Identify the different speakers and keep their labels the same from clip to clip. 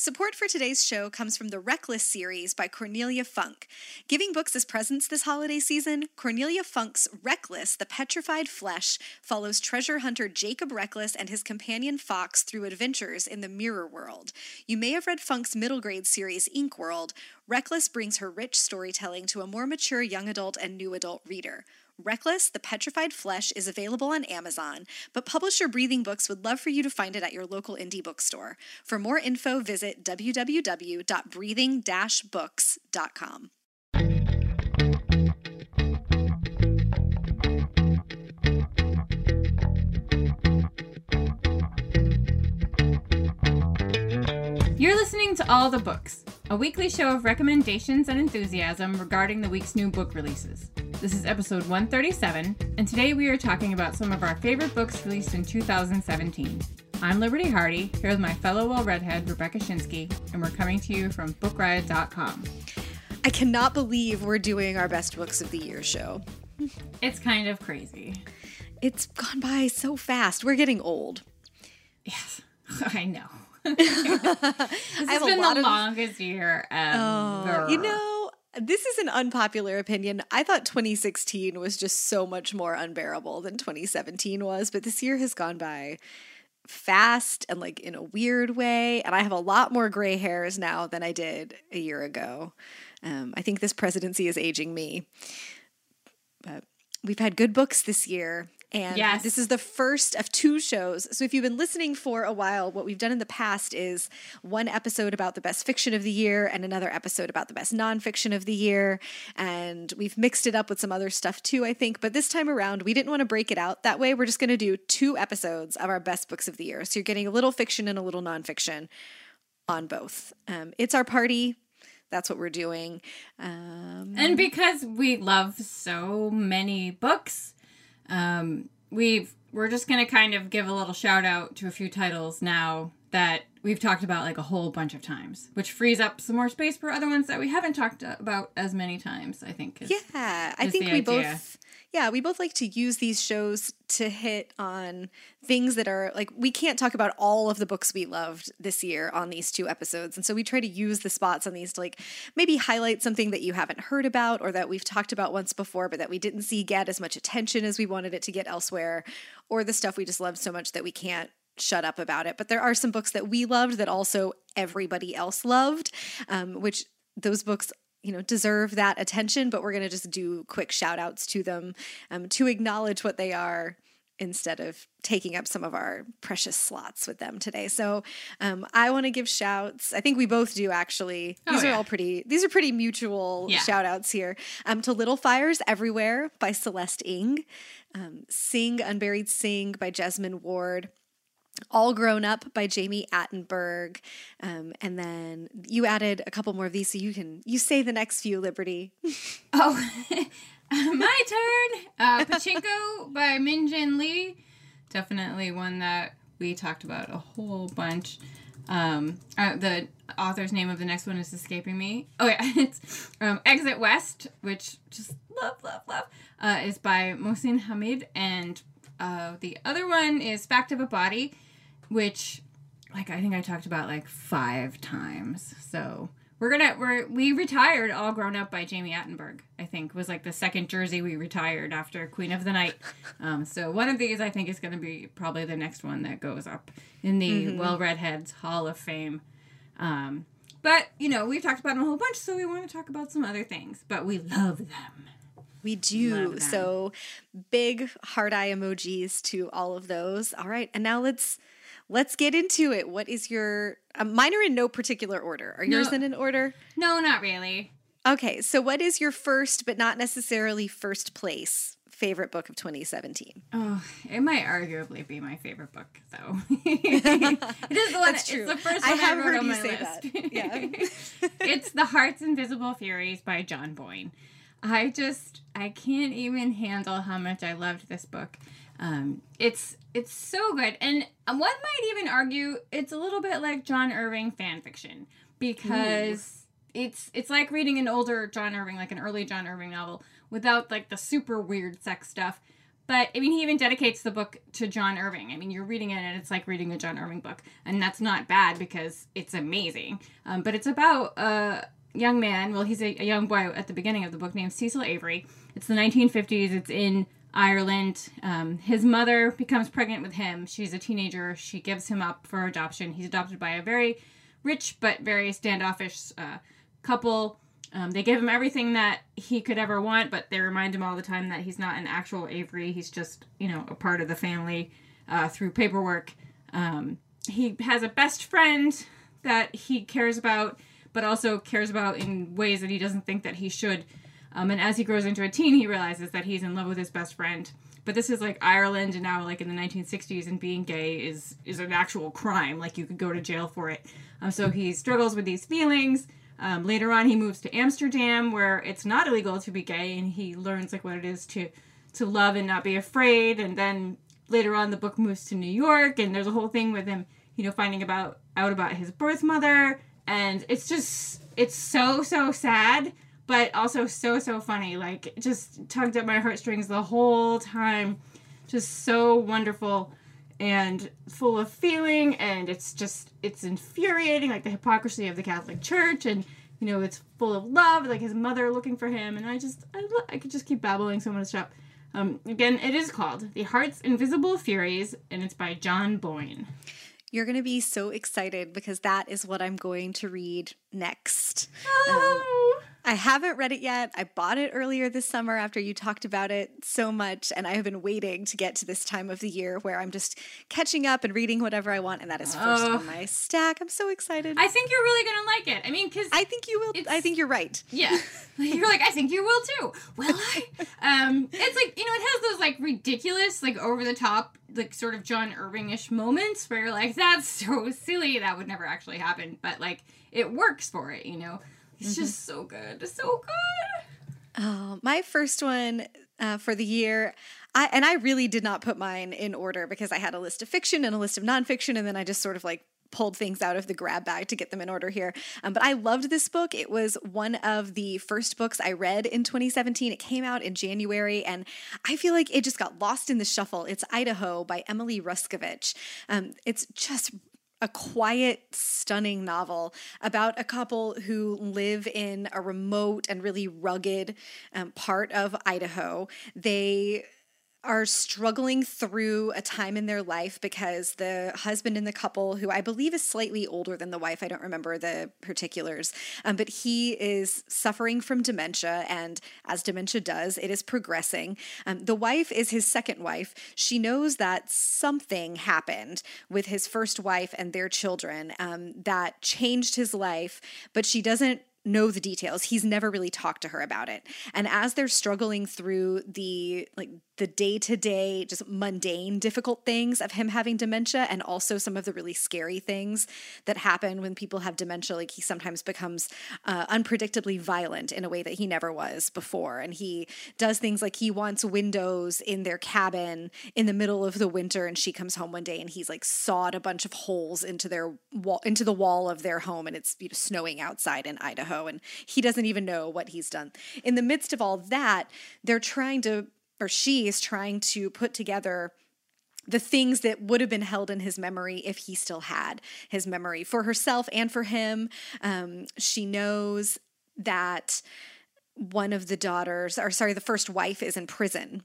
Speaker 1: Support for today's show comes from the Reckless series by Cornelia Funke. Giving books as presents this holiday season, Cornelia Funke's Reckless, the Petrified Flesh follows treasure hunter Jacob Reckless and his companion Fox through adventures in the mirror world. You may have read Funke's middle grade series Ink World. Reckless brings her rich storytelling to a more mature young adult and new adult reader. Reckless, The Petrified Flesh is available on Amazon, but publisher Breathing Books would love for you to find it at your local indie bookstore. For more info, visit www.breathing-books.com.
Speaker 2: You're listening to All the Books, a weekly show of recommendations and enthusiasm regarding the week's new book releases. This is episode 137, and today we are talking about some of our favorite books released in 2017. I'm Liberty Hardy, here with my fellow well redhead, Rebecca Schinsky, and we're coming to you from BookRiot.com.
Speaker 1: I cannot believe we're doing our best books of the year show.
Speaker 2: It's kind of crazy.
Speaker 1: It's gone by so fast. We're getting old.
Speaker 2: Yes, I know. This has been the of... longest year ever. Oh,
Speaker 1: you know, this is an unpopular opinion. I thought 2016 was just so much more unbearable than 2017 was, but this year has gone by fast and like in a weird way. And I have a lot more gray hairs now than I did a year ago. Um, I think this presidency is aging me. But we've had good books this year. And yes. this is the first of two shows. So if you've been listening for a while, what we've done in the past is one episode about the best fiction of the year and another episode about the best nonfiction of the year. And we've mixed it up with some other stuff too, I think. But this time around, we didn't want to break it out that way. We're just going to do two episodes of our best books of the year. So you're getting a little fiction and a little nonfiction on both. Um, it's our party that's what we're doing. Um,
Speaker 2: and because we love so many books, um, we've we're just gonna kind of give a little shout out to a few titles now that we've talked about like a whole bunch of times, which frees up some more space for other ones that we haven't talked about as many times. I think.
Speaker 1: Is, yeah, I think we idea. both yeah, we both like to use these shows to hit on things that are like we can't talk about all of the books we loved this year on these two episodes. And so we try to use the spots on these to like maybe highlight something that you haven't heard about or that we've talked about once before but that we didn't see get as much attention as we wanted it to get elsewhere or the stuff we just loved so much that we can't shut up about it. But there are some books that we loved that also everybody else loved, um, which those books you know deserve that attention but we're going to just do quick shout outs to them um, to acknowledge what they are instead of taking up some of our precious slots with them today so um, i want to give shouts i think we both do actually oh, these oh, yeah. are all pretty these are pretty mutual yeah. shout outs here um, to little fires everywhere by celeste ng um, sing unburied sing by jesmyn ward all Grown Up by Jami Attenberg. Um, and then you added a couple more of these, so you can you say the next few, Liberty.
Speaker 2: oh, my turn. Uh, Pachinko by Min-Jin Lee. Definitely one that we talked about a whole bunch. Um, uh, the author's name of the next one is escaping me. Oh yeah, it's um, Exit West, which just love, love, love. Uh, is by Mohsin Hamid, and uh, the other one is Fact of a Body, which like I think I talked about like five times. So we're gonna we're we retired all grown up by Jami Attenberg. I think was like the second jersey we retired after Queen of the Night. Um, so one of these I think is gonna be probably the next one that goes up in the mm-hmm. Well Redheads Hall of Fame. Um, but you know we've talked about them a whole bunch, so we want to talk about some other things. But we love them.
Speaker 1: We do. So big heart eye emojis to all of those. All right, and now let's let's get into it. What is your uh, mine are in no particular order. Are yours no, in an order?
Speaker 2: No, not really.
Speaker 1: Okay, so what is your first, but not necessarily first place favorite book of 2017?
Speaker 2: Oh, it might arguably be my favorite book, though. it is the one. That's true. It's the first I have I heard you say list. that. Yeah, it's The Heart's Invisible Furies by John Boyne. I just I can't even handle how much I loved this book. Um, it's it's so good, and one might even argue it's a little bit like John Irving fan fiction because Ooh. it's it's like reading an older John Irving, like an early John Irving novel, without like the super weird sex stuff. But I mean, he even dedicates the book to John Irving. I mean, you're reading it and it's like reading a John Irving book, and that's not bad because it's amazing. Um, but it's about a young man. Well, he's a, a young boy at the beginning of the book named Cecil Avery. It's the 1950s. It's in Ireland. Um, his mother becomes pregnant with him. She's a teenager. She gives him up for adoption. He's adopted by a very rich but very standoffish uh, couple. Um, they give him everything that he could ever want, but they remind him all the time that he's not an actual Avery. He's just, you know, a part of the family uh, through paperwork. Um, he has a best friend that he cares about, but also cares about in ways that he doesn't think that he should. Um, and as he grows into a teen, he realizes that he's in love with his best friend. But this is like Ireland, and now like in the 1960s, and being gay is is an actual crime. Like you could go to jail for it. Um, so he struggles with these feelings. Um, later on, he moves to Amsterdam, where it's not illegal to be gay, and he learns like what it is to to love and not be afraid. And then later on, the book moves to New York, and there's a whole thing with him, you know, finding about out about his birth mother, and it's just it's so so sad but also so so funny. Like just tugged at my heartstrings the whole time. Just so wonderful and full of feeling and it's just it's infuriating like the hypocrisy of the Catholic Church and you know it's full of love like his mother looking for him and I just I, I could just keep babbling so much up. Um, again, it is called The Heart's Invisible Furies and it's by John Boyne.
Speaker 1: You're going to be so excited because that is what I'm going to read next.
Speaker 2: Oh.
Speaker 1: Um, I haven't read it yet. I bought it earlier this summer after you talked about it so much, and I have been waiting to get to this time of the year where I'm just catching up and reading whatever I want, and that is first on my stack. I'm so excited.
Speaker 2: I think you're really gonna like it. I mean, because
Speaker 1: I think you will. I think you're right.
Speaker 2: Yeah, you're like I think you will too. Will I? um, it's like you know, it has those like ridiculous, like over the top, like sort of John Irving-ish moments where you're like, that's so silly. That would never actually happen, but like it works for it, you know. It's mm-hmm. just so good. It's so good.
Speaker 1: Oh, my first one uh, for the year. I, and I really did not put mine in order because I had a list of fiction and a list of nonfiction, and then I just sort of like pulled things out of the grab bag to get them in order here. Um, but I loved this book. It was one of the first books I read in 2017. It came out in January, and I feel like it just got lost in the shuffle. It's Idaho by Emily Ruskovich. Um, it's just a quiet, stunning novel about a couple who live in a remote and really rugged um, part of Idaho. They are struggling through a time in their life because the husband in the couple, who I believe is slightly older than the wife, I don't remember the particulars, um, but he is suffering from dementia. And as dementia does, it is progressing. Um, the wife is his second wife. She knows that something happened with his first wife and their children um, that changed his life, but she doesn't know the details. He's never really talked to her about it. And as they're struggling through the like the day-to-day just mundane difficult things of him having dementia and also some of the really scary things that happen when people have dementia like he sometimes becomes uh, unpredictably violent in a way that he never was before and he does things like he wants windows in their cabin in the middle of the winter and she comes home one day and he's like sawed a bunch of holes into their wall into the wall of their home and it's you know, snowing outside in Idaho and he doesn't even know what he's done in the midst of all that they're trying to or she is trying to put together the things that would have been held in his memory if he still had his memory for herself and for him. Um, she knows that one of the daughters, or sorry, the first wife is in prison.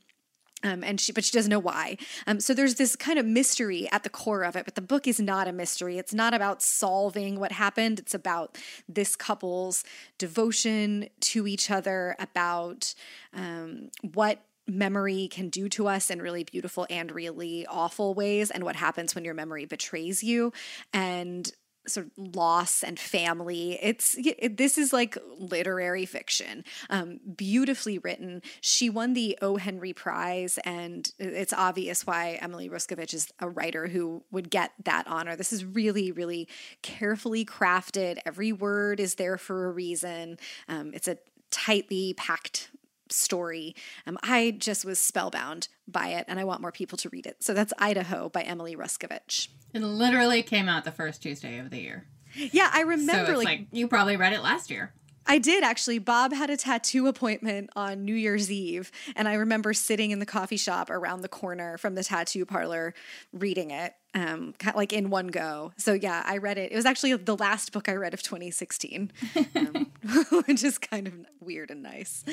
Speaker 1: Um, and she, but she doesn't know why. Um, so there's this kind of mystery at the core of it. But the book is not a mystery. It's not about solving what happened. It's about this couple's devotion to each other, about um, what memory can do to us in really beautiful and really awful ways and what happens when your memory betrays you and sort of loss and family. It's it, this is like literary fiction um, beautifully written. She won the o. Henry prize and it's obvious why emily ruskovich is a writer who would get that honor. This is really really carefully crafted. Every word is there for a reason. Um, it's a tightly packed story. Um, I just was spellbound by it, and I want more people to read it. So that's Idaho by Emily Ruskovich.
Speaker 2: It literally came out the first Tuesday of the year.
Speaker 1: Yeah, I remember.
Speaker 2: So like, like, you probably read it last year.
Speaker 1: I did actually. Bob had a tattoo appointment on New Year's Eve, and I remember sitting in the coffee shop around the corner from the tattoo parlor reading it, um, kind of like in one go. So yeah, I read it. It was actually the last book I read of 2016, um, which is kind of weird and nice.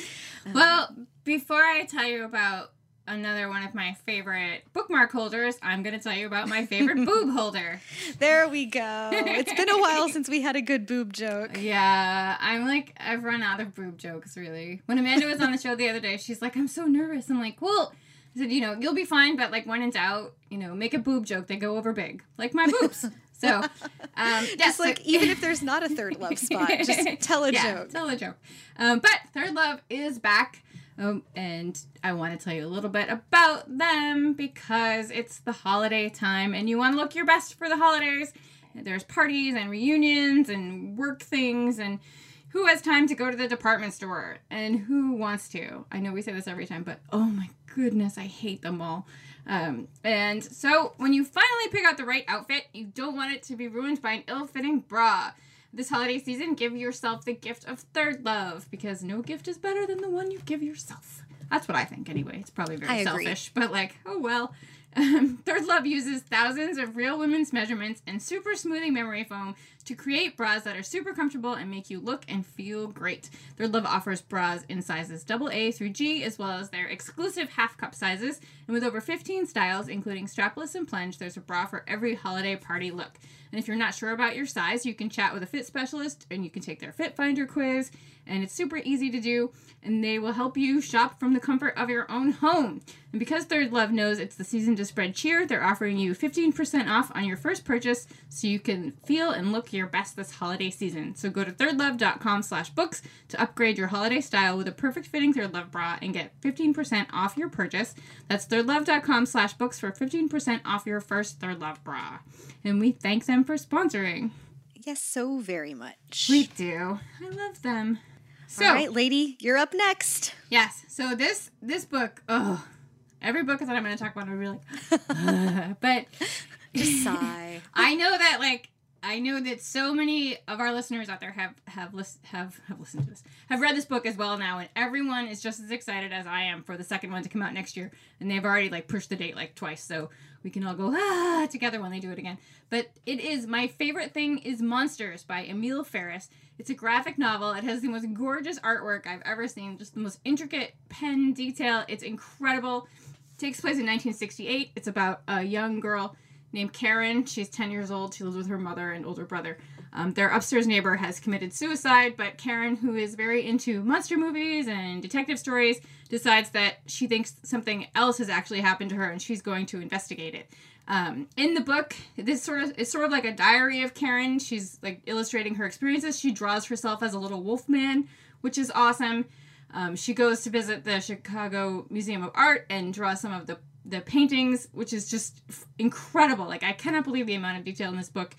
Speaker 2: Um, well, before I tell you about another one of my favorite bookmark holders, I'm going to tell you about my favorite boob holder.
Speaker 1: There we go. It's been a while since we had a good boob joke.
Speaker 2: Yeah, I'm like, I've run out of boob jokes, really. When Amanda was on the show the other day, she's like, I'm so nervous. I'm like, well, I said, you know, you'll be fine, but like when in doubt, you know, make a boob joke. They go over big, like my boobs. So, um,
Speaker 1: yes, just like so, even if there's not a third love spot, just tell a yeah, joke.
Speaker 2: Tell a joke. Um, but third love is back. Um, and I want to tell you a little bit about them because it's the holiday time and you want to look your best for the holidays. There's parties and reunions and work things and who has time to go to the department store and who wants to? I know we say this every time, but oh my goodness, I hate them all. Um, and so when you finally pick out the right outfit, you don't want it to be ruined by an ill fitting bra. This holiday season, give yourself the gift of third love because no gift is better than the one you give yourself. That's what I think anyway. It's probably very selfish, but like, oh well. Um, Third Love uses thousands of real women's measurements and super smoothing memory foam to create bras that are super comfortable and make you look and feel great. Third Love offers bras in sizes AA through G, as well as their exclusive half cup sizes. And with over 15 styles, including strapless and plunge, there's a bra for every holiday party look. And if you're not sure about your size, you can chat with a fit specialist and you can take their Fit Finder quiz. And it's super easy to do, and they will help you shop from the comfort of your own home. And because Third Love knows it's the season to spread cheer, they're offering you 15% off on your first purchase so you can feel and look your best this holiday season. So go to thirdlove.com slash books to upgrade your holiday style with a perfect fitting Third Love bra and get 15% off your purchase. That's thirdlove.com slash books for 15% off your first Third Love bra. And we thank them for sponsoring.
Speaker 1: Yes, so very much.
Speaker 2: We do. I love them.
Speaker 1: So, All right, lady, you're up next.
Speaker 2: Yes. So this this book, oh, every book is that I'm going to talk about, I'm really like, uh, but
Speaker 1: just sigh.
Speaker 2: I know that like I know that so many of our listeners out there have have list, have have listened to this, have read this book as well now, and everyone is just as excited as I am for the second one to come out next year. And they've already like pushed the date like twice, so we can all go ah together when they do it again. But it is my favorite thing is Monsters by Emil Ferris. It's a graphic novel. It has the most gorgeous artwork I've ever seen, just the most intricate pen detail. It's incredible. It takes place in 1968. It's about a young girl named Karen. She's 10 years old. She lives with her mother and older brother. Um, their upstairs neighbor has committed suicide, but Karen, who is very into monster movies and detective stories, decides that she thinks something else has actually happened to her and she's going to investigate it. Um, in the book, this sort of is sort of like a diary of Karen. She's like illustrating her experiences. She draws herself as a little wolf man, which is awesome. Um, she goes to visit the Chicago Museum of Art and draws some of the the paintings, which is just incredible. Like I cannot believe the amount of detail in this book.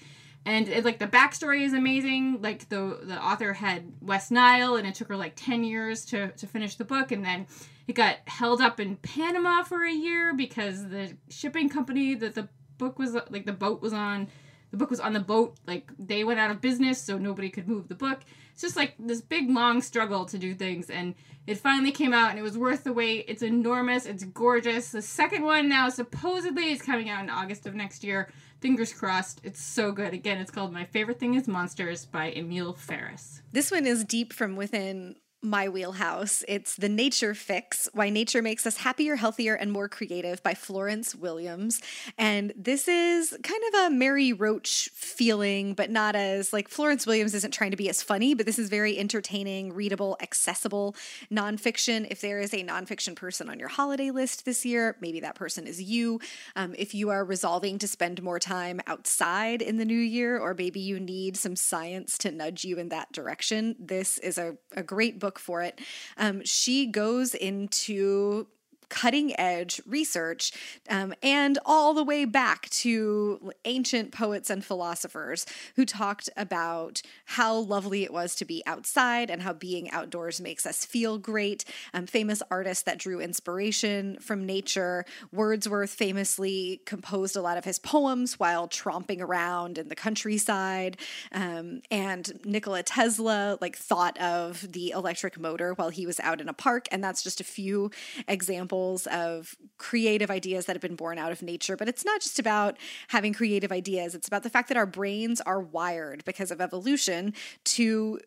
Speaker 2: And it, like the backstory is amazing. Like the the author had West Nile, and it took her like ten years to to finish the book, and then it got held up in Panama for a year because the shipping company that the book was like the boat was on, the book was on the boat. Like they went out of business, so nobody could move the book. It's just like this big long struggle to do things, and it finally came out and it was worth the wait. It's enormous. It's gorgeous. The second one now supposedly is coming out in August of next year. Fingers crossed. It's so good. Again, it's called My Favorite Thing is Monsters by Emil Ferris.
Speaker 1: This one is deep from within my wheelhouse. It's The Nature Fix Why Nature Makes Us Happier, Healthier, and More Creative by Florence Williams. And this is kind of a Mary Roach feeling, but not as like Florence Williams isn't trying to be as funny, but this is very entertaining, readable, accessible nonfiction. If there is a nonfiction person on your holiday list this year, maybe that person is you. Um, if you are resolving to spend more time outside in the new year, or maybe you need some science to nudge you in that direction, this is a, a great book book for it. Um, she goes into cutting edge research um, and all the way back to ancient poets and philosophers who talked about how lovely it was to be outside and how being outdoors makes us feel great. Um, famous artists that drew inspiration from nature. Wordsworth famously composed a lot of his poems while tromping around in the countryside. Um, and Nikola Tesla like thought of the electric motor while he was out in a park. And that's just a few examples of creative ideas that have been born out of nature. But it's not just about having creative ideas, it's about the fact that our brains are wired because of evolution to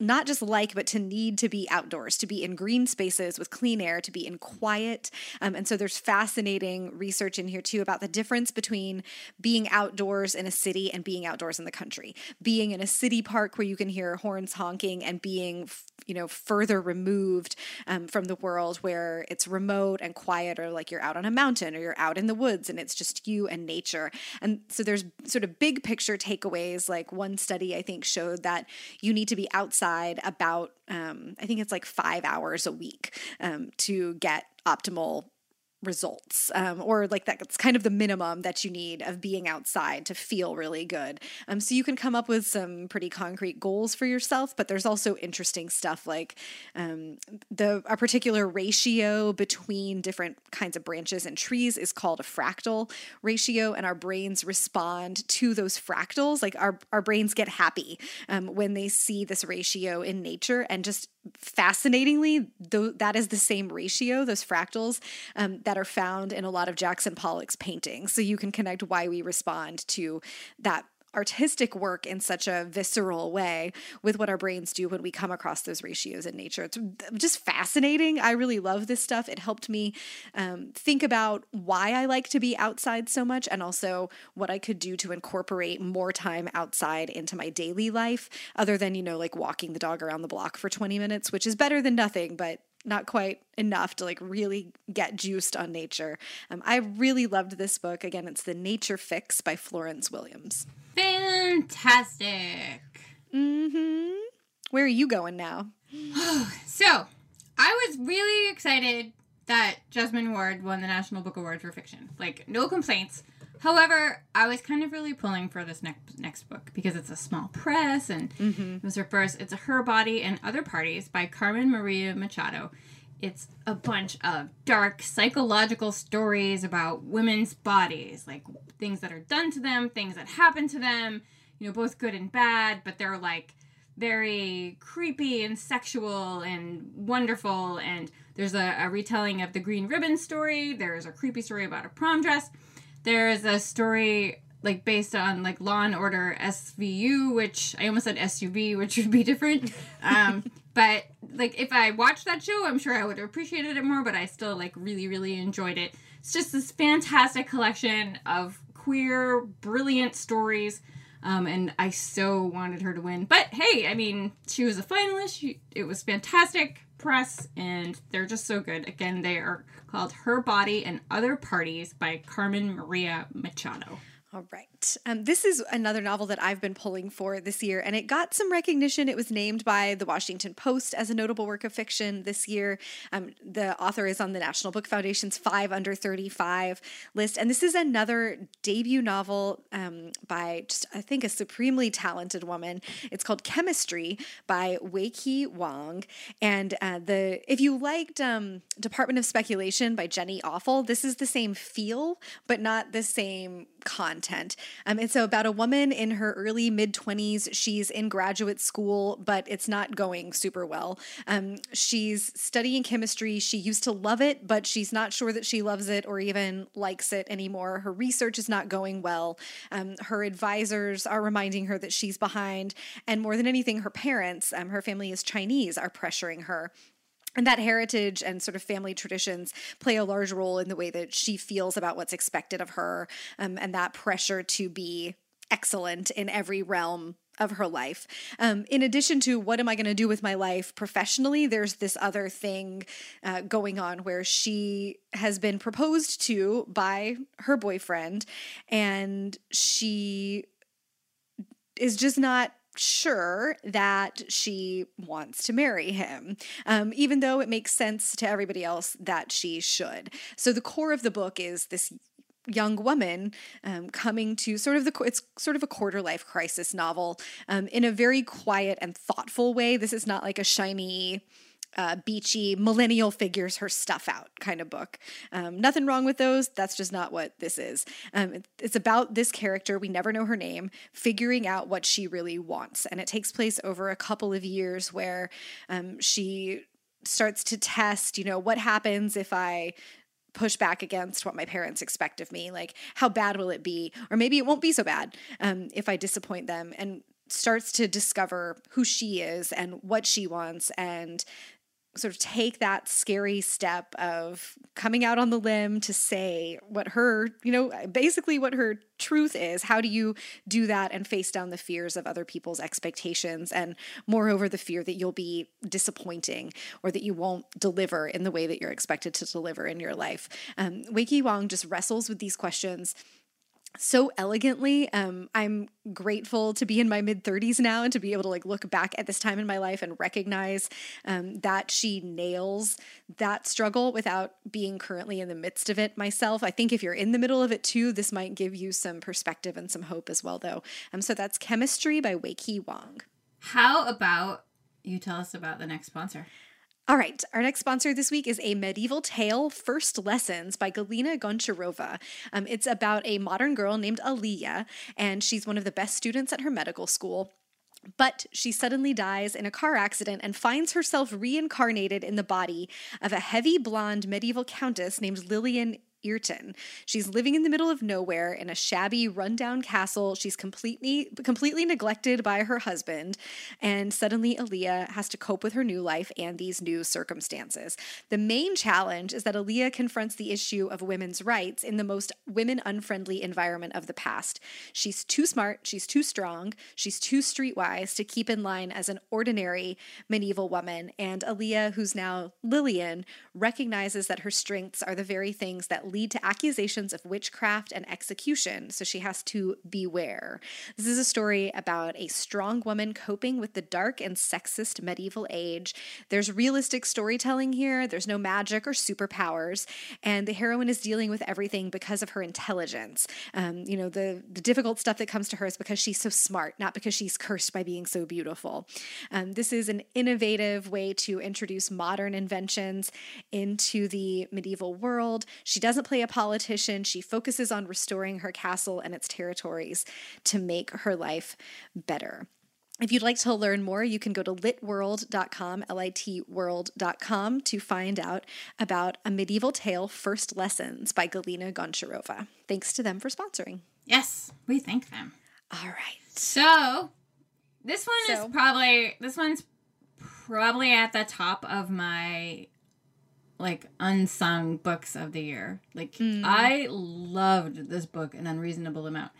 Speaker 1: not just like, but to need to be outdoors, to be in green spaces with clean air, to be in quiet. Um, and so there's fascinating research in here too about the difference between being outdoors in a city and being outdoors in the country. Being in a city park where you can hear horns honking and being, you know, further removed um, from the world where it's remote and quiet, or like you're out on a mountain or you're out in the woods and it's just you and nature. And so there's sort of big picture takeaways. Like one study I think showed that you need to be outside outside about, um, I think it's like five hours a week um, to get optimal results um, or like that's kind of the minimum that you need of being outside to feel really good. Um, so you can come up with some pretty concrete goals for yourself but there's also interesting stuff like um, the a particular ratio between different kinds of branches and trees is called a fractal ratio and our brains respond to those fractals. Like our, our brains get happy um, when they see this ratio in nature and just fascinatingly, that is the same ratio, those fractals um, that are found in a lot of Jackson Pollock's paintings. So you can connect why we respond to that artistic work in such a visceral way with what our brains do when we come across those ratios in nature. It's just fascinating. I really love this stuff. It helped me um, think about why I like to be outside so much and also what I could do to incorporate more time outside into my daily life, other than, you know, like walking the dog around the block for 20 minutes, which is better than nothing, but not quite enough to like really get juiced on nature. Um, I really loved this book. Again, it's The Nature Fix by Florence Williams.
Speaker 2: Fantastic.
Speaker 1: Mm-hmm. Where are you going now?
Speaker 2: so, I was really excited that Jesmyn Ward won the National Book Award for fiction. Like, no complaints. However, I was kind of really pulling for this next next book because it's a small press and mm-hmm. it was her first. It's Her Body and Other Parties by Carmen Maria Machado. It's a bunch of dark psychological stories about women's bodies, like things that are done to them, things that happen to them, you know, both good and bad, but they're like very creepy and sexual and wonderful. And there's a, a retelling of the Green Ribbon story. There's a creepy story about a prom dress there is a story like based on like Law and Order SVU, which I almost said SUV, which would be different. Um, but like if I watched that show, I'm sure I would have appreciated it more. But I still like really, really enjoyed it. It's just this fantastic collection of queer, brilliant stories. Um, and I so wanted her to win. But hey, I mean, she was a finalist. She, it was fantastic press, and they're just so good. Again, they are called Her Body and Other Parties by Carmen Maria Machado.
Speaker 1: All right. Um, this is another novel that I've been pulling for this year, and it got some recognition. It was named by the Washington Post as a notable work of fiction this year. Um, the author is on the National Book Foundation's 5 Under 35 list, and this is another debut novel um, by just, I think, a supremely talented woman. It's called Chemistry by Weike Wang. And uh, the if you liked um, Department of Speculation by Jenny Offill, this is the same feel, but not the same content. Um, and so, about a woman in her early mid 20s. She's in graduate school, but it's not going super well. Um, she's studying chemistry. She used to love it, but she's not sure that she loves it or even likes it anymore. Her research is not going well. Um, her advisors are reminding her that she's behind. And more than anything, her parents, um, her family is Chinese, are pressuring her and that heritage and sort of family traditions play a large role in the way that she feels about what's expected of her um, and that pressure to be excellent in every realm of her life. Um, in addition to what am I going to do with my life professionally, there's this other thing uh, going on where she has been proposed to by her boyfriend and she is just not sure that she wants to marry him, um, even though it makes sense to everybody else that she should. So the core of the book is this young woman um, coming to sort of the it's sort of a quarter life crisis novel um, in a very quiet and thoughtful way. This is not like a shiny uh, beachy millennial figures her stuff out kind of book. Um, nothing wrong with those. That's just not what this is. Um, it, it's about this character, we never know her name, figuring out what she really wants. And it takes place over a couple of years where um, she starts to test, you know, what happens if I push back against what my parents expect of me like how bad will it be or maybe it won't be so bad um, if i disappoint them and starts to discover who she is and what she wants and sort of take that scary step of coming out on the limb to say what her, you know, basically what her truth is. How do you do that and face down the fears of other people's expectations and moreover the fear that you'll be disappointing or that you won't deliver in the way that you're expected to deliver in your life. Um, Weike Wang just wrestles with these questions so elegantly. Um, I'm grateful to be in my mid 30s now and to be able to like look back at this time in my life and recognize um, that she nails that struggle without being currently in the midst of it myself. I think if you're in the middle of it too, this might give you some perspective and some hope as well, though. Um, so that's Chemistry by Weike Wang.
Speaker 2: How about you tell us about the next sponsor?
Speaker 1: All right, our next sponsor this week is a medieval tale, First Lessons by Galina Goncharova. Um, it's about a modern girl named Aliyah, and she's one of the best students at her medical school. But she suddenly dies in a car accident and finds herself reincarnated in the body of a heavy blonde medieval countess named Lillian Earton. She's living in the middle of nowhere in a shabby, rundown castle. She's completely completely neglected by her husband, and suddenly Aliyah has to cope with her new life and these new circumstances. The main challenge is that Aliyah confronts the issue of women's rights in the most women unfriendly environment of the past. She's too smart, she's too strong, she's too streetwise to keep in line as an ordinary medieval woman, and Aliyah, who's now Lillian, recognizes that her strengths are the very things that lead to accusations of witchcraft and execution, so she has to beware. This is a story about a strong woman coping with the dark and sexist medieval age. There's realistic storytelling here, there's no magic or superpowers, and the heroine is dealing with everything because of her intelligence. Um, you know, the, the difficult stuff that comes to her is because she's so smart, not because she's cursed by being so beautiful. Um, this is an innovative way to introduce modern inventions into the medieval world. She doesn't doesn't play a politician. She focuses on restoring her castle and its territories to make her life better. If you'd like to learn more, you can go to litworld.com, L I T world.com, to find out about A Medieval Tale First Lessons by Galina Goncharova. Thanks to them for sponsoring.
Speaker 2: Yes, we thank them.
Speaker 1: All right.
Speaker 2: So, this one so. is probably, this one's probably at the top of my like unsung books of the year. Like mm. I loved this book an unreasonable amount.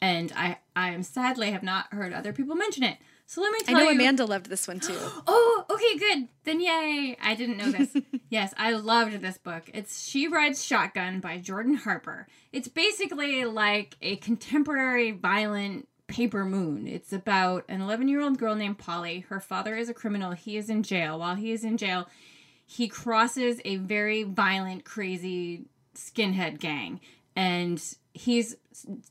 Speaker 2: And I I am sadly have not heard other people mention it. So let me tell you.
Speaker 1: I know
Speaker 2: you,
Speaker 1: Amanda loved this one too.
Speaker 2: oh, okay, good. Then yay. I didn't know this. yes, I loved this book. It's She Rides Shotgun by Jordan Harper. It's basically like a contemporary violent Paper Moon. It's about an 11 year old girl named Polly. Her father is a criminal. He is in jail. While he is in jail, he crosses a very violent, crazy skinhead gang. And he's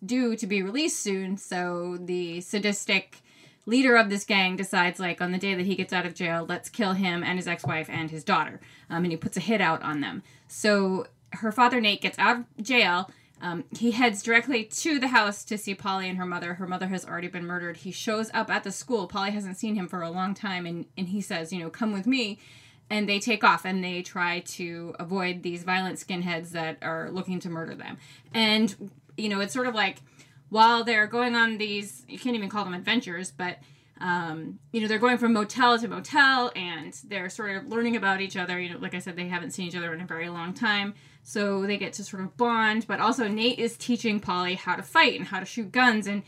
Speaker 2: due to be released soon. So the sadistic leader of this gang decides, like, on the day that he gets out of jail, let's kill him and his ex wife and his daughter. Um, and he puts a hit out on them. So her father, Nate, gets out of jail. Um, he heads directly to the house to see Polly and her mother. Her mother has already been murdered. He shows up at the school. Polly hasn't seen him for a long time, and, and he says, You know, come with me and they take off and they try to avoid these violent skinheads that are looking to murder them. And, you know, it's sort of like while they're going on these, you can't even call them adventures, but, um, you know, they're going from motel to motel and they're sort of learning about each other. You know, like I said, they haven't seen each other in a very long time. So they get to sort of bond, but also Nate is teaching Polly how to fight and how to shoot guns and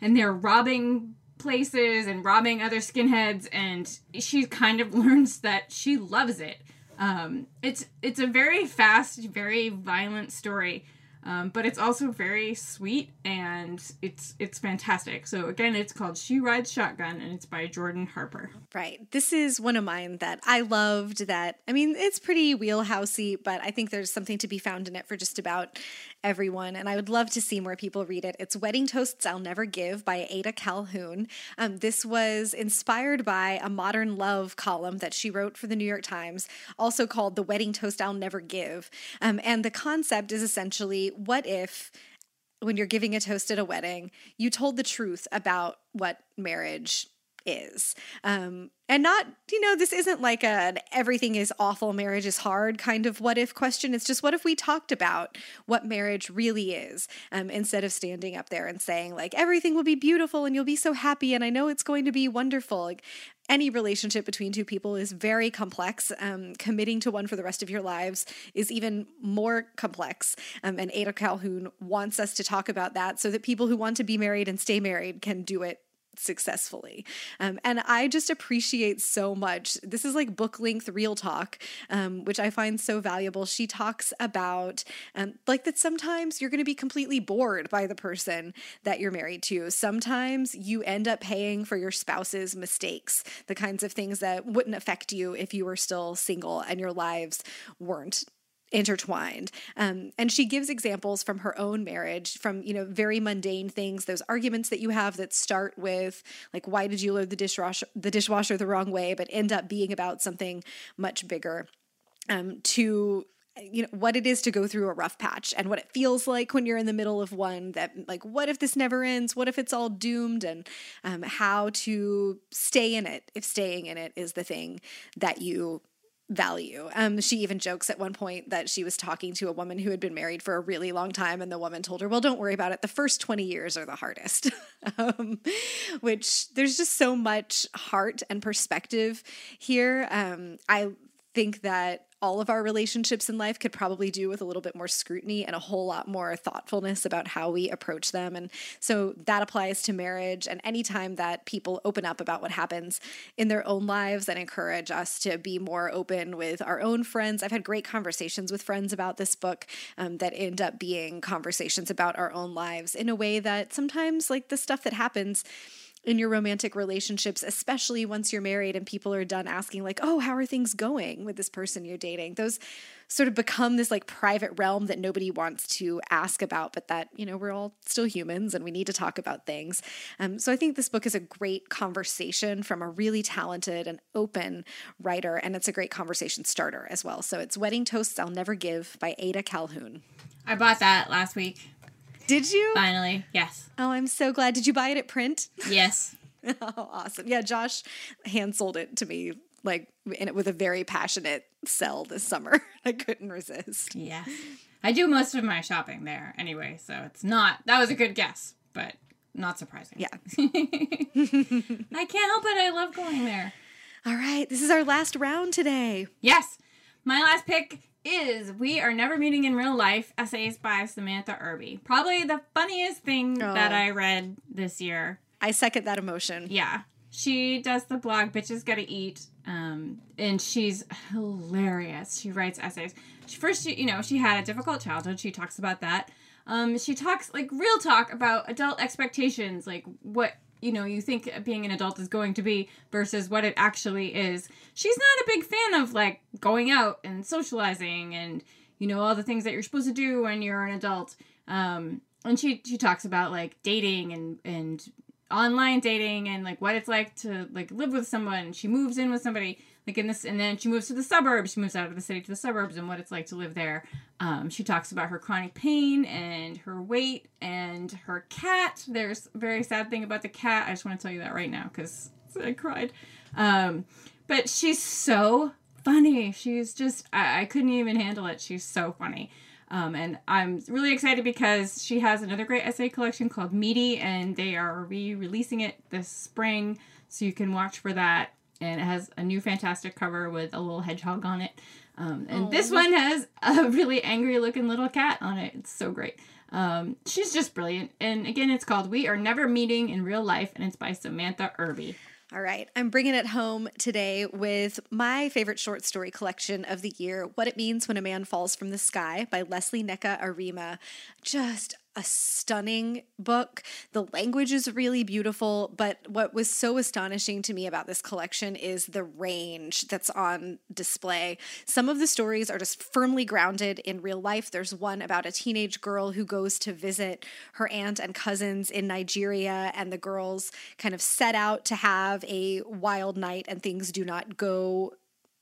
Speaker 2: and they're robbing places and robbing other skinheads and she kind of learns that she loves it um, it's it's a very fast very violent story Um, but it's also very sweet and it's it's fantastic. So again, it's called She Rides Shotgun and it's by Jordan Harper.
Speaker 1: Right. This is one of mine that I loved that I mean, it's pretty wheelhousey, but I think there's something to be found in it for just about everyone. And I would love to see more people read it. It's Wedding Toasts I'll Never Give by Ada Calhoun. Um, this was inspired by a modern love column that she wrote for the New York Times, also called The Wedding Toast I'll Never Give. Um, and the concept is essentially what if when you're giving a toast at a wedding, you told the truth about what marriage is. Um, and not, you know, this isn't like a everything is awful, marriage is hard kind of what if question. It's just what if we talked about what marriage really is um, instead of standing up there and saying, like, everything will be beautiful and you'll be so happy and I know it's going to be wonderful. Like, any relationship between two people is very complex. Um, committing to one for the rest of your lives is even more complex. Um, and Ada Calhoun wants us to talk about that so that people who want to be married and stay married can do it successfully. Um, and I just appreciate so much. This is like book length real talk, um, which I find so valuable. She talks about um, like that sometimes you're going to be completely bored by the person that you're married to. Sometimes you end up paying for your spouse's mistakes, the kinds of things that wouldn't affect you if you were still single and your lives weren't intertwined. Um, and she gives examples from her own marriage, from you know very mundane things, those arguments that you have that start with like why did you load the dishwasher the dishwasher the wrong way, but end up being about something much bigger. Um, to you know what it is to go through a rough patch and what it feels like when you're in the middle of one that like what if this never ends what if it's all doomed and um, how to stay in it if staying in it is the thing that you value. Um, she even jokes at one point that she was talking to a woman who had been married for a really long time, and the woman told her, "Well, don't worry about it. The first twenty years are the hardest." um, which there's just so much heart and perspective here. Um, I think that all of our relationships in life could probably do with a little bit more scrutiny and a whole lot more thoughtfulness about how we approach them. And so that applies to marriage and anytime that people open up about what happens in their own lives and encourage us to be more open with our own friends. I've had great conversations with friends about this book um, that end up being conversations about our own lives in a way that sometimes, like the stuff that happens, in your romantic relationships, especially once you're married and people are done asking, like, oh, how are things going with this person you're dating? Those sort of become this like private realm that nobody wants to ask about, but that, you know, we're all still humans and we need to talk about things. Um, so I think this book is a great conversation from a really talented and open writer, and it's a great conversation starter as well. So it's Wedding Toasts I'll Never Give by Ada Calhoun.
Speaker 2: I bought that last week.
Speaker 1: Did you?
Speaker 2: Finally, yes.
Speaker 1: Oh, I'm so glad. Did you buy it at print?
Speaker 2: Yes.
Speaker 1: oh, awesome. Yeah, Josh hand sold it to me like in it with a very passionate sell this summer. I couldn't resist.
Speaker 2: Yeah. I do most of my shopping there anyway, so it's not that was a good guess, but not surprising.
Speaker 1: Yeah.
Speaker 2: I can't help it. I love going there.
Speaker 1: All right, this is our last round today.
Speaker 2: Yes. My last pick is We Are Never Meeting in Real Life Essays by Samantha Irby. Probably the funniest thing oh. that I read this year.
Speaker 1: I second that emotion.
Speaker 2: Yeah. She does the blog Bitches Gotta Eat, um, and she's hilarious. She writes essays. She, first, she, you know, she had a difficult childhood. She talks about that. Um, she talks like real talk about adult expectations, like what you know you think being an adult is going to be versus what it actually is. She's not a big fan of like going out and socializing and you know all the things that you're supposed to do when you're an adult. Um, and she she talks about like dating and and online dating and like what it's like to like live with someone. She moves in with somebody like in this and then she moves to the suburbs she moves out of the city to the suburbs and what it's like to live there. Um, she talks about her chronic pain and her weight and her cat. There's a very sad thing about the cat. I just want to tell you that right now because i cried. Um, but she's so funny. She's just I, I couldn't even handle it. She's so funny um, and I'm really excited because she has another great essay collection called Meaty, and they are re releasing it this spring. So you can watch for that and it has a new fantastic cover with a little hedgehog on it. Um, and Aww. this one has a really angry looking little cat on it. It's so great. Um, she's just brilliant. And again, it's called We Are Never Meeting in Real Life, and it's by Samantha Irby.
Speaker 1: All right, I'm bringing it home today with my favorite short story collection of the year, What It Means When a Man Falls from the Sky by Lesley Nneka Arimah. Just a stunning book. The language is really beautiful, but what was so astonishing to me about this collection is the range that's on display. Some of the stories are just firmly grounded in real life. There's one about a teenage girl who goes to visit her aunt and cousins in Nigeria, and the girls kind of set out to have a wild night, and things do not go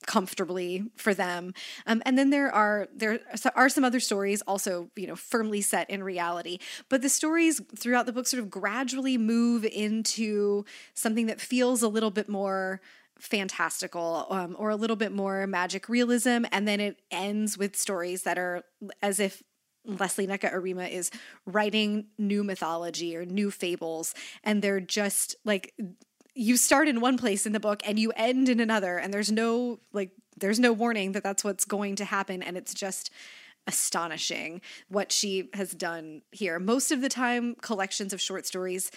Speaker 1: comfortably for them. Um, and then there are there are some other stories also you know firmly set in reality. But the stories throughout the book sort of gradually move into something that feels a little bit more fantastical um, or a little bit more magic realism and then it ends with stories that are as if Lesley Nneka Arimah is writing new mythology or new fables and they're just like you start in one place in the book and you end in another and there's no like there's no warning that that's what's going to happen and it's just astonishing what she has done here. Most of the time collections of short stories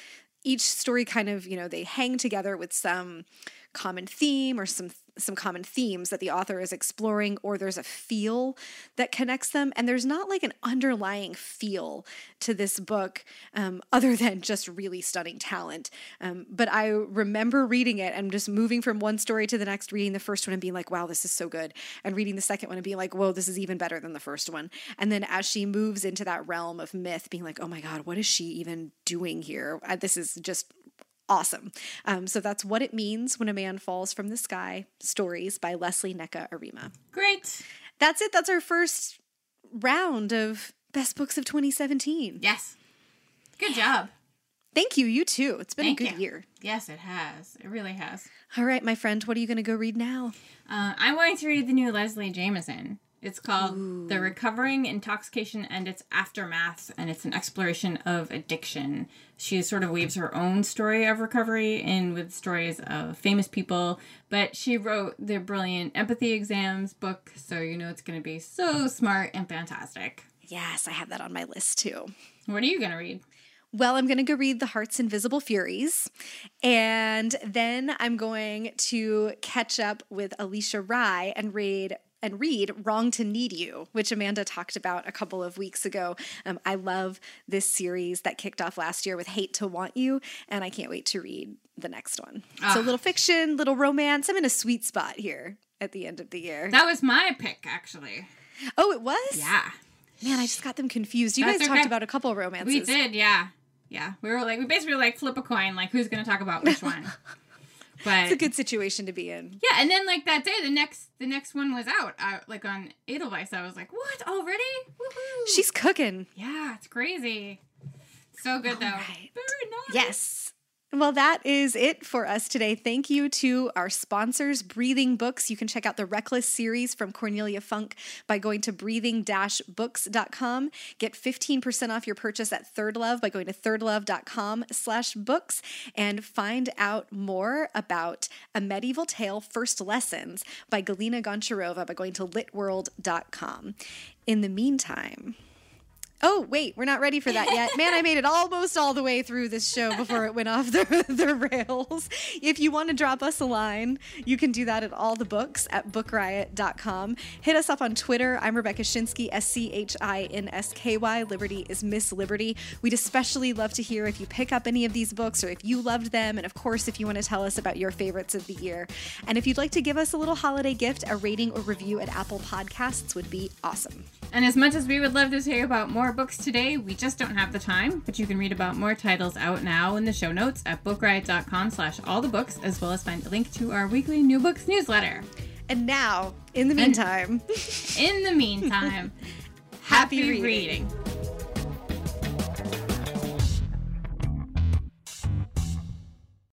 Speaker 1: each story kind of you know they hang together with some common theme or some some common themes that the author is exploring or there's a feel that connects them. And there's not like an underlying feel to this book um, other than just really stunning talent. Um, but i remember reading it and just moving from one story to the next reading the first one and being like wow this is so good. And reading the second one and being like whoa this is even better than the first one. And then as she moves into that realm of myth being like oh my god what is she even doing here? This is just awesome. Um, so that's what it means when a man falls from the sky. Stories by Lesley Nneka Arimah.
Speaker 2: Great.
Speaker 1: That's it. That's our first round of best books of 2017.
Speaker 2: Yes. Good job.
Speaker 1: Thank you. You too. It's been
Speaker 2: Thank
Speaker 1: a good
Speaker 2: you.
Speaker 1: year.
Speaker 2: Yes, it has. It really has.
Speaker 1: All right, my friend. What are you going to go read now?
Speaker 2: Uh, I'm going to read the new Leslie Jamison. It's called Ooh. The Recovering Intoxication and Its Aftermath, and it's an exploration of addiction. She sort of weaves her own story of recovery in with stories of famous people, but she wrote the brilliant Empathy Exams book, so you know it's going to be so smart and fantastic.
Speaker 1: Yes, I have that on my list too.
Speaker 2: What are you going to read?
Speaker 1: Well, I'm going to go read The Heart's Invisible Furies. And then I'm going to catch up with Alisha Rai and read and read Wrong to Need You, which Amanda talked about a couple of weeks ago. Um, I love this series that kicked off last year with Hate to Want You, and I can't wait to read the next one. Ah. So, little fiction, little romance. I'm in a sweet spot here at the end of the year.
Speaker 2: That was my pick, actually.
Speaker 1: Oh, it was?
Speaker 2: Yeah.
Speaker 1: Man, I just got them confused. You That's guys okay. talked about a couple of romances.
Speaker 2: We did, yeah. Yeah. We were like, we basically were like flip a coin, like who's going to talk about which one.
Speaker 1: But it's a good situation to be in.
Speaker 2: Yeah, and then like that day, the next the next one was out. I, like on Edelweiss, I was like, "What already?
Speaker 1: Woo-hoo. She's cooking."
Speaker 2: Yeah, it's crazy. So good All though. Right. Very nice.
Speaker 1: Yes. Well, that is it for us today. Thank you to our sponsors, Breathing Books. You can check out the Reckless series from Cornelia Funke by going to breathing-books.com. Get 15% off your purchase at ThirdLove by going to thirdlove.com slash books and find out more about A Medieval Tale First Lessons by Galina Goncharova by going to litworld.com. In the meantime, Oh, wait, we're not ready for that yet. Man, I made it almost all the way through this show before it went off the, the rails. If you want to drop us a line, you can do that at all the books at bookriot.com. Hit us up on Twitter. I'm Rebecca Schinsky, S C H I N S K Y. Liberty is Miss Liberty. We'd especially love to hear if you pick up any of these books or if you loved them. And of course, if you want to tell us about your favorites of the year. And if you'd like to give us a little holiday gift, a rating or review at Apple Podcasts would be awesome.
Speaker 2: And as much as we would love to hear about more books today, we just don't have the time. But you can read about more titles out now in the show notes at bookriot.com slash all the books, as well as find a link to our weekly new books newsletter.
Speaker 1: And now, in the meantime,
Speaker 2: in the meantime, happy, happy reading. reading.